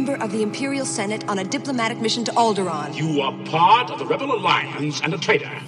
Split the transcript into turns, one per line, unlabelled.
member of the Imperial Senate on a diplomatic mission to Alderaan.
You are part of the Rebel Alliance and a traitor.